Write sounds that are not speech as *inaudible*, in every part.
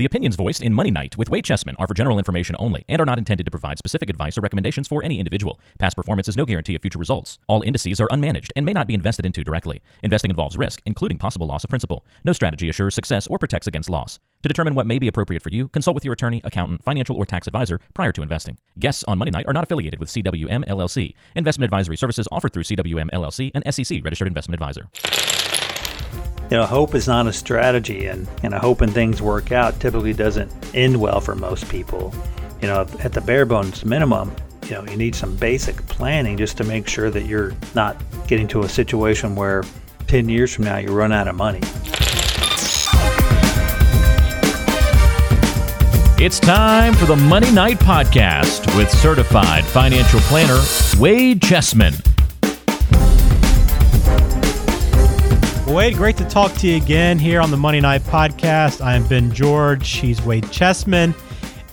The opinions voiced in Money Night with Wade Chessman are for general information only and are not intended to provide specific advice or recommendations for any individual. Past performance is no guarantee of future results. All indices are unmanaged and may not be invested into directly. Investing involves risk, including possible loss of principal. No strategy assures success or protects against loss. To determine what may be appropriate for you, consult with your attorney, accountant, financial, or tax advisor prior to investing. Guests on Money Night are not affiliated with CWM LLC. Investment advisory services offered through CWM LLC, an SEC registered investment advisor. You know, hope is not a strategy, and, and hoping things work out typically doesn't end well for most people. You know, at the bare bones minimum, you know, you need some basic planning just to make sure that you're not getting to a situation where 10 years from now you run out of money. It's time for the Money Night Podcast with certified financial planner Wade Chessman. Wade, great to talk to you again here on the Money Night Podcast. I am Ben George. He's Wade Chessman,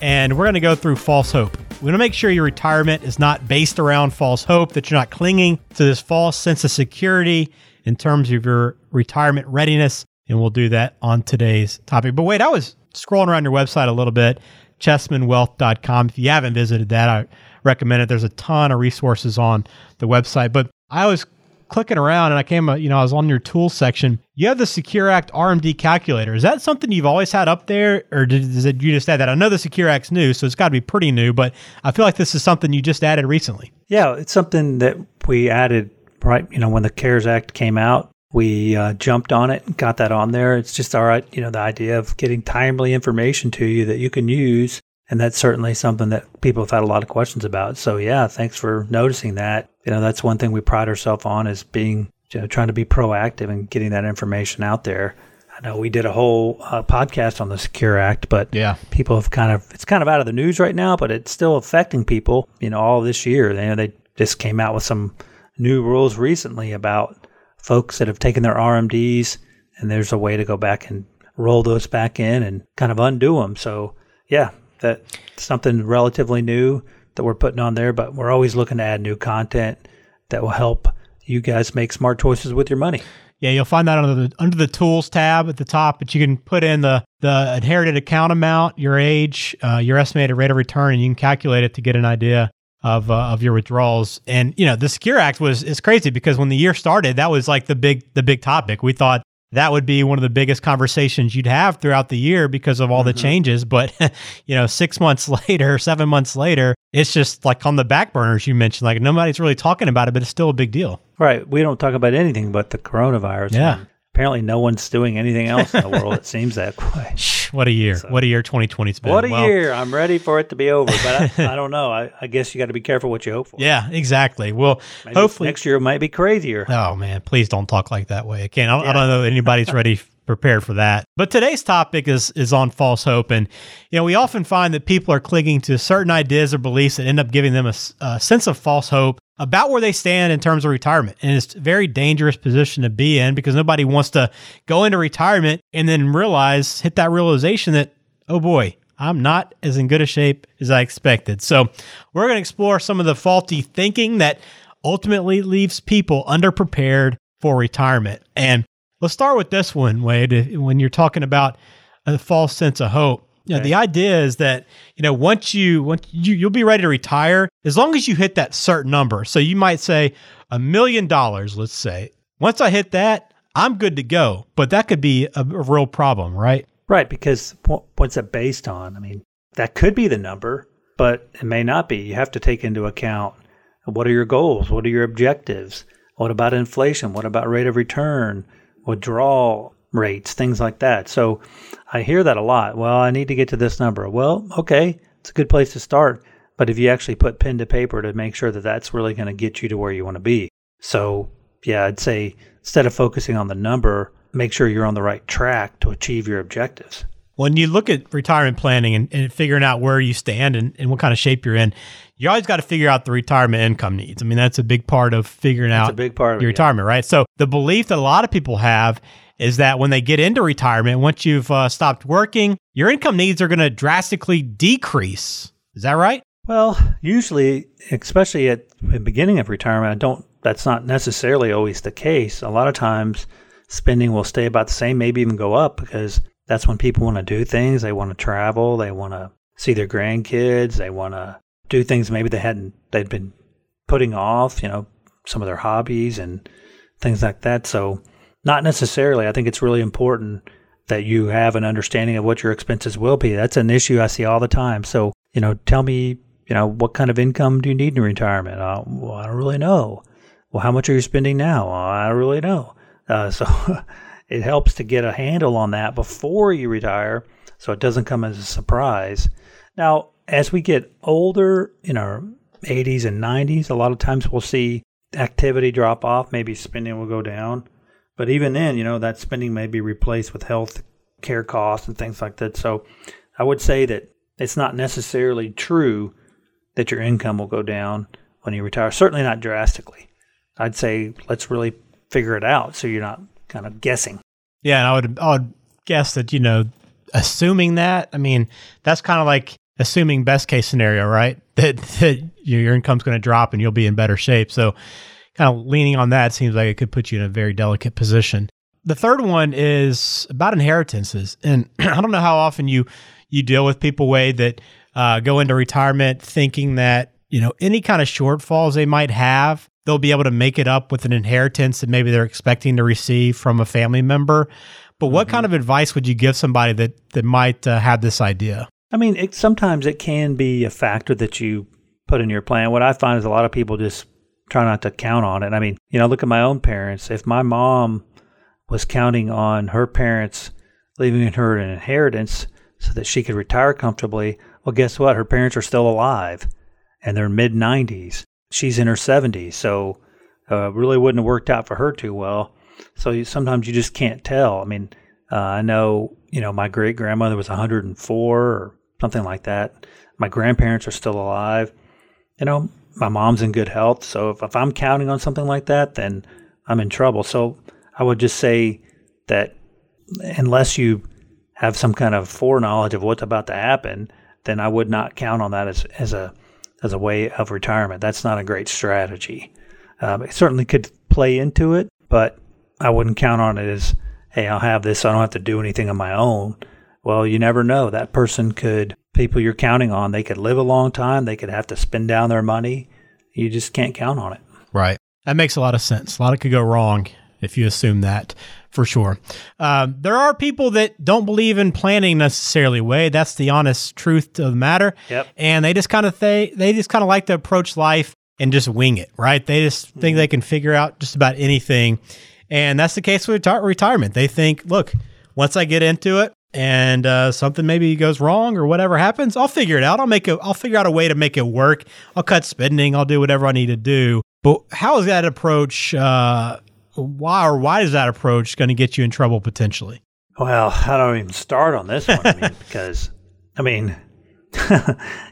and we're going to go through false hope. We want to make sure your retirement is not based around false hope, that you're not clinging to this false sense of security in terms of your retirement readiness. And we'll do that on today's topic. But Wade, I was scrolling around your website a little bit, chessmanwealth.com. If you haven't visited that, I recommend it. There's a ton of resources on the website. But I was clicking around and I came, uh, you know, I was on your tools section. You have the Secure Act RMD calculator. Is that something you've always had up there, or did, did you just add that? I know the Secure Act's new, so it's got to be pretty new, but I feel like this is something you just added recently. Yeah, it's something that we added right, you know, when the CARES Act came out. We uh, jumped on it and got that on there. It's just all right, you know, the idea of getting timely information to you that you can use and that's certainly something that people have had a lot of questions about. So yeah, thanks for noticing that. You know, that's one thing we pride ourselves on is being you know, trying to be proactive and getting that information out there. I know we did a whole uh, podcast on the Secure Act, but yeah, people have kind of it's kind of out of the news right now, but it's still affecting people. You know, all this year, you know, they just came out with some new rules recently about folks that have taken their RMDs, and there's a way to go back and roll those back in and kind of undo them. So yeah, that something relatively new that we're putting on there, but we're always looking to add new content that will help you guys make smart choices with your money. Yeah, you'll find that under the under the tools tab at the top, but you can put in the the inherited account amount, your age, uh, your estimated rate of return, and you can calculate it to get an idea of uh, of your withdrawals. And you know, the Secure Act was is crazy because when the year started, that was like the big the big topic. We thought that would be one of the biggest conversations you'd have throughout the year because of all mm-hmm. the changes. But, *laughs* you know, six months *laughs* later, seven months later, it's just like on the back burners you mentioned. Like nobody's really talking about it, but it's still a big deal. Right. We don't talk about anything but the coronavirus. Yeah apparently no one's doing anything else in the world. It seems that way. *laughs* What a year! So, what a year 2020's been. What a well, year! I'm ready for it to be over, but I, *laughs* I don't know. I, I guess you got to be careful what you hope for. Yeah, exactly. Well, Maybe hopefully next year might be crazier. Oh man, please don't talk like that way. I can't. I don't, yeah. I don't know that anybody's ready *laughs* prepared for that. But today's topic is is on false hope, and you know we often find that people are clinging to certain ideas or beliefs that end up giving them a, a sense of false hope about where they stand in terms of retirement. And it's a very dangerous position to be in because nobody wants to go into retirement and then realize, hit that realization that, oh boy, I'm not as in good a shape as I expected. So, we're going to explore some of the faulty thinking that ultimately leaves people underprepared for retirement. And let's start with this one, Wade. When you're talking about a false sense of hope, yeah, okay. the idea is that you know once you once you you'll be ready to retire as long as you hit that certain number. So you might say a million dollars, let's say. Once I hit that, I'm good to go. But that could be a, a real problem, right? Right, because what's it based on? I mean, that could be the number, but it may not be. You have to take into account what are your goals? What are your objectives? What about inflation? What about rate of return? Withdrawal rates, things like that. So I hear that a lot. Well, I need to get to this number. Well, okay, it's a good place to start. But if you actually put pen to paper to make sure that that's really going to get you to where you want to be. So, yeah, I'd say instead of focusing on the number, make sure you're on the right track to achieve your objectives. When you look at retirement planning and, and figuring out where you stand and, and, what kind of shape you're in, you always got to figure out the retirement income needs. I mean, that's a big part of figuring that's out a big part of your it, retirement, yeah. right? So the belief that a lot of people have is that when they get into retirement, once you've uh, stopped working, your income needs are going to drastically decrease. Is that right? Well, usually, especially at the beginning of retirement, I don't. That's not necessarily always the case. A lot of times, spending will stay about the same, maybe even go up because that's when people want to do things. They want to travel. They want to see their grandkids. They want to do things maybe they hadn't, they'd been putting off, you know, some of their hobbies and things like that. So, not necessarily. I think it's really important that you have an understanding of what your expenses will be. That's an issue I see all the time. So, you know, tell me, you know, what kind of income do you need in retirement? Uh, well, I don't really know. Well, how much are you spending now? Well, I don't really know. Uh, *laughs* so, it helps to get a handle on that before you retire so it doesn't come as a surprise. Now, as we get older in our 80s and 90s, a lot of times we'll see activity drop off, maybe spending will go down. But even then, you know, that spending may be replaced with health care costs and things like that. So I would say that it's not necessarily true that your income will go down when you retire. Certainly not drastically. I'd say let's really figure it out so you're not kind of guessing. Yeah, and I would I would guess that you know, assuming that I mean that's kind of like assuming best case scenario, right? *laughs* That that your income's going to drop and you'll be in better shape. So, kind of leaning on that seems like it could put you in a very delicate position. The third one is about inheritances, and *clears throat* I don't know how often you you deal with people Wade that uh, go into retirement thinking that you know any kind of shortfalls they might have they'll be able to make it up with an inheritance that maybe they're expecting to receive from a family member. But what mm-hmm. kind of advice would you give somebody that that might uh, have this idea? I mean, it, sometimes it can be a factor that you put in your plan. What I find is a lot of people just try not to count on it. I mean, you know, look at my own parents. If my mom was counting on her parents leaving her an inheritance so that she could retire comfortably, well, guess what? Her parents are still alive and they're mid 90s she's in her 70s, so uh, really wouldn't have worked out for her too well. So you, sometimes you just can't tell. I mean, uh, I know you know my great grandmother was 104 or something like that. My grandparents are still alive. You know, my mom's in good health. So if, if I'm counting on something like that, then I'm in trouble. So I would just say that unless you have some kind of foreknowledge of what's about to happen, then I would not count on that as, as a as a way of retirement. That's not a great strategy. Um, it certainly could play into it, but I wouldn't count on it as, hey, I'll have this. So I don't have to do anything on my own. Well, you never know. That person could, people you're counting on, they could live a long time. They could have to spend down their money. You just can't count on it. Right. That makes a lot of sense. A lot of could go wrong if you assume that for sure. Um, there are people that don't believe in planning necessarily. Wade that's the honest truth of the matter. Yep. And they just kind of they they just kind of like to approach life and just wing it. Right. They just mm-hmm. think they can figure out just about anything. And that's the case with reti- retirement. They think, look, once I get into it and uh, something maybe goes wrong or whatever happens, I'll figure it out. I'll make it. I'll figure out a way to make it work. I'll cut spending. I'll do whatever I need to do. But how is that approach uh, why or why is that approach going to get you in trouble potentially? Well, I don't even start on this one I mean, *laughs* because I mean, *laughs* you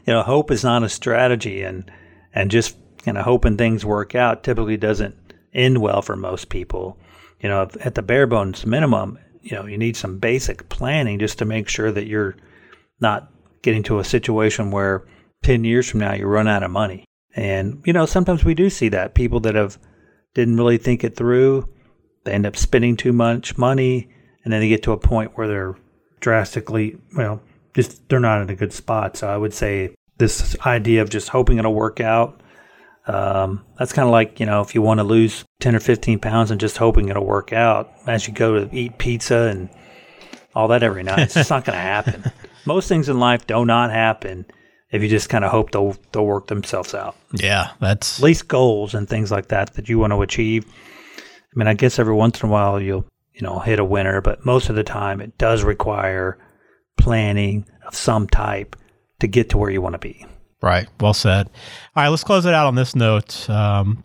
know, hope is not a strategy, and and just you know hoping things work out typically doesn't end well for most people. You know, at the bare bones minimum, you know, you need some basic planning just to make sure that you're not getting to a situation where 10 years from now you run out of money. And, you know, sometimes we do see that people that have didn't really think it through. They end up spending too much money, and then they get to a point where they're drastically, well, just they're not in a good spot. So I would say this idea of just hoping it'll work out. Um, that's kind of like you know if you want to lose 10 or 15 pounds and just hoping it'll work out as you go to eat pizza and all that every night it's just not going to happen *laughs* most things in life do not happen if you just kind of hope they'll they'll work themselves out. Yeah, that's at least goals and things like that that you want to achieve. I mean, I guess every once in a while you'll you know hit a winner, but most of the time it does require planning of some type to get to where you want to be. Right. Well said. All right, let's close it out on this note. Um,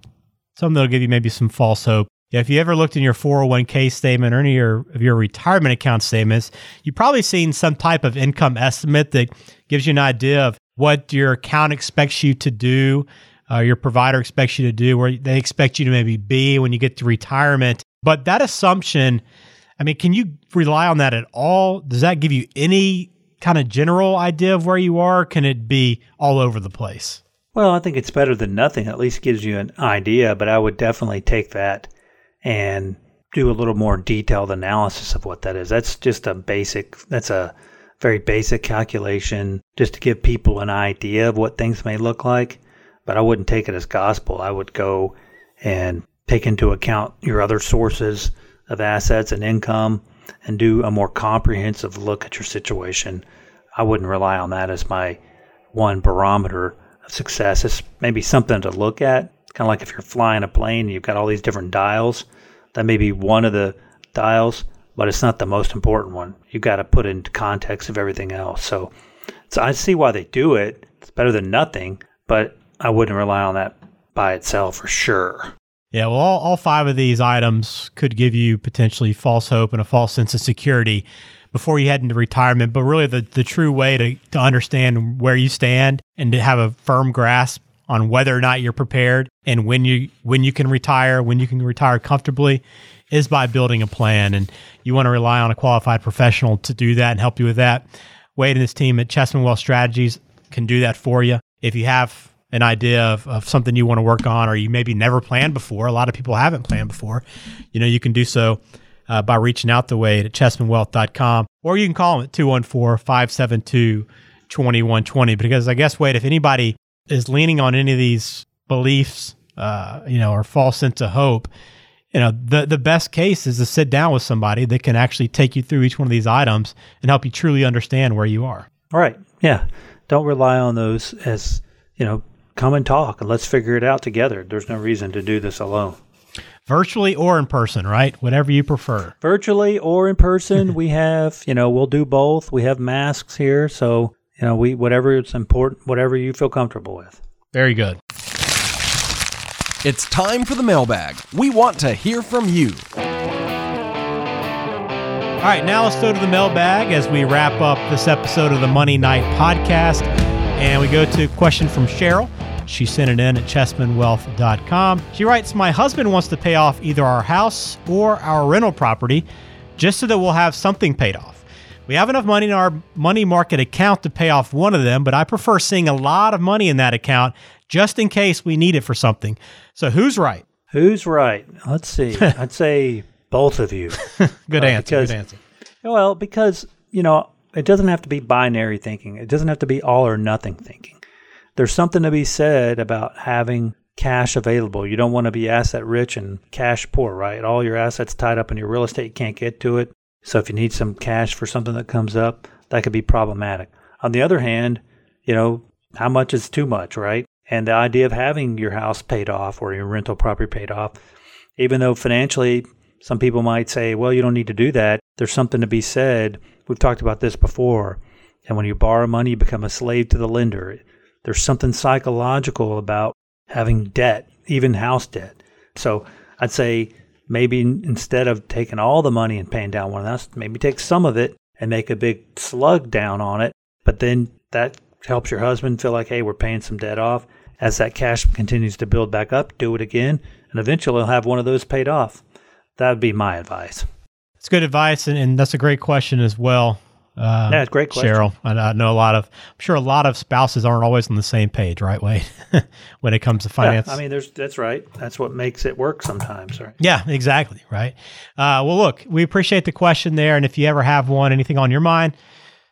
something that'll give you maybe some false hope. Yeah, If you ever looked in your 401k statement or any of your, of your retirement account statements, you've probably seen some type of income estimate that gives you an idea of what your account expects you to do, uh, your provider expects you to do, where they expect you to maybe be when you get to retirement. But that assumption, I mean, can you rely on that at all? Does that give you any kind of general idea of where you are? Can it be all over the place? Well, I think it's better than nothing. At least gives you an idea, but I would definitely take that and do a little more detailed analysis of what that is. That's just a basic, that's a very basic calculation just to give people an idea of what things may look like. But I wouldn't take it as gospel. I would go and take into account your other sources of assets and income and do a more comprehensive look at your situation. I wouldn't rely on that as my one barometer of success. It's maybe something to look at. Kind of like if you're flying a plane, you've got all these different dials. That may be one of the dials, but it's not the most important one. You've got to put into context of everything else. So, so I see why they do it. It's better than nothing, but I wouldn't rely on that by itself for sure. Yeah, well, all, all five of these items could give you potentially false hope and a false sense of security before you head into retirement. But really, the, the true way to, to understand where you stand and to have a firm grasp on whether or not you're prepared and when you when you can retire, when you can retire comfortably, is by building a plan. And you want to rely on a qualified professional to do that and help you with that. Wade and his team at Chessman Wealth Strategies can do that for you. If you have an idea of, of something you want to work on or you maybe never planned before. A lot of people haven't planned before. You know, you can do so uh, by reaching out the way at chessmanwealth.com or you can call them at 214 572 2120. Because I guess, Wade, if anybody is leaning on any of these beliefs, uh, you know, or false sense of hope, you know, the, the best case is to sit down with somebody that can actually take you through each one of these items and help you truly understand where you are. All right. Yeah. Don't rely on those as, you know, come and talk and let's figure it out together. There's no reason to do this alone. Virtually or in person, right? Whatever you prefer. Virtually or in person, *laughs* we have, you know, we'll do both. We have masks here, so, you know, we whatever it's important, whatever you feel comfortable with. Very good. It's time for the mailbag. We want to hear from you. All right, now let's go to the mailbag as we wrap up this episode of the Money Night podcast. And we go to a question from Cheryl. She sent it in at chessmanwealth.com. She writes My husband wants to pay off either our house or our rental property just so that we'll have something paid off. We have enough money in our money market account to pay off one of them, but I prefer seeing a lot of money in that account just in case we need it for something. So who's right? Who's right? Let's see. *laughs* I'd say both of you. *laughs* good uh, answer. Because, good answer. Well, because, you know, it doesn't have to be binary thinking. It doesn't have to be all or nothing thinking. There's something to be said about having cash available. You don't want to be asset rich and cash poor, right? All your assets tied up in your real estate, you can't get to it. So if you need some cash for something that comes up, that could be problematic. On the other hand, you know, how much is too much, right? And the idea of having your house paid off or your rental property paid off, even though financially some people might say, well, you don't need to do that, there's something to be said We've talked about this before. And when you borrow money, you become a slave to the lender. There's something psychological about having debt, even house debt. So I'd say maybe instead of taking all the money and paying down one of those, maybe take some of it and make a big slug down on it. But then that helps your husband feel like, hey, we're paying some debt off. As that cash continues to build back up, do it again, and eventually he'll have one of those paid off. That would be my advice. It's good advice, and, and that's a great question as well. Uh, yeah, great question. Cheryl. I, I, know a lot of, I'm sure a lot of spouses aren't always on the same page, right, Wade? *laughs* when it comes to finance. Yeah, I mean, there's that's right. That's what makes it work sometimes, right? Yeah, exactly, right. Uh, well, look, we appreciate the question there, and if you ever have one, anything on your mind,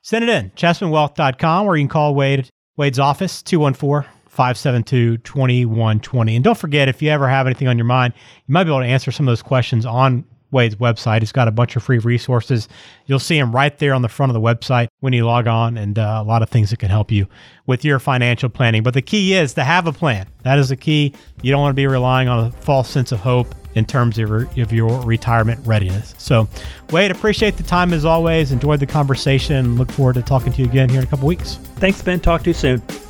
send it in, chessmanwealth.com, or you can call Wade Wade's office, 214 572 2120. And don't forget, if you ever have anything on your mind, you might be able to answer some of those questions on Wade's website. He's got a bunch of free resources. You'll see him right there on the front of the website when you log on, and uh, a lot of things that can help you with your financial planning. But the key is to have a plan. That is the key. You don't want to be relying on a false sense of hope in terms of your, of your retirement readiness. So, Wade, appreciate the time as always. Enjoyed the conversation. Look forward to talking to you again here in a couple weeks. Thanks, Ben. Talk to you soon.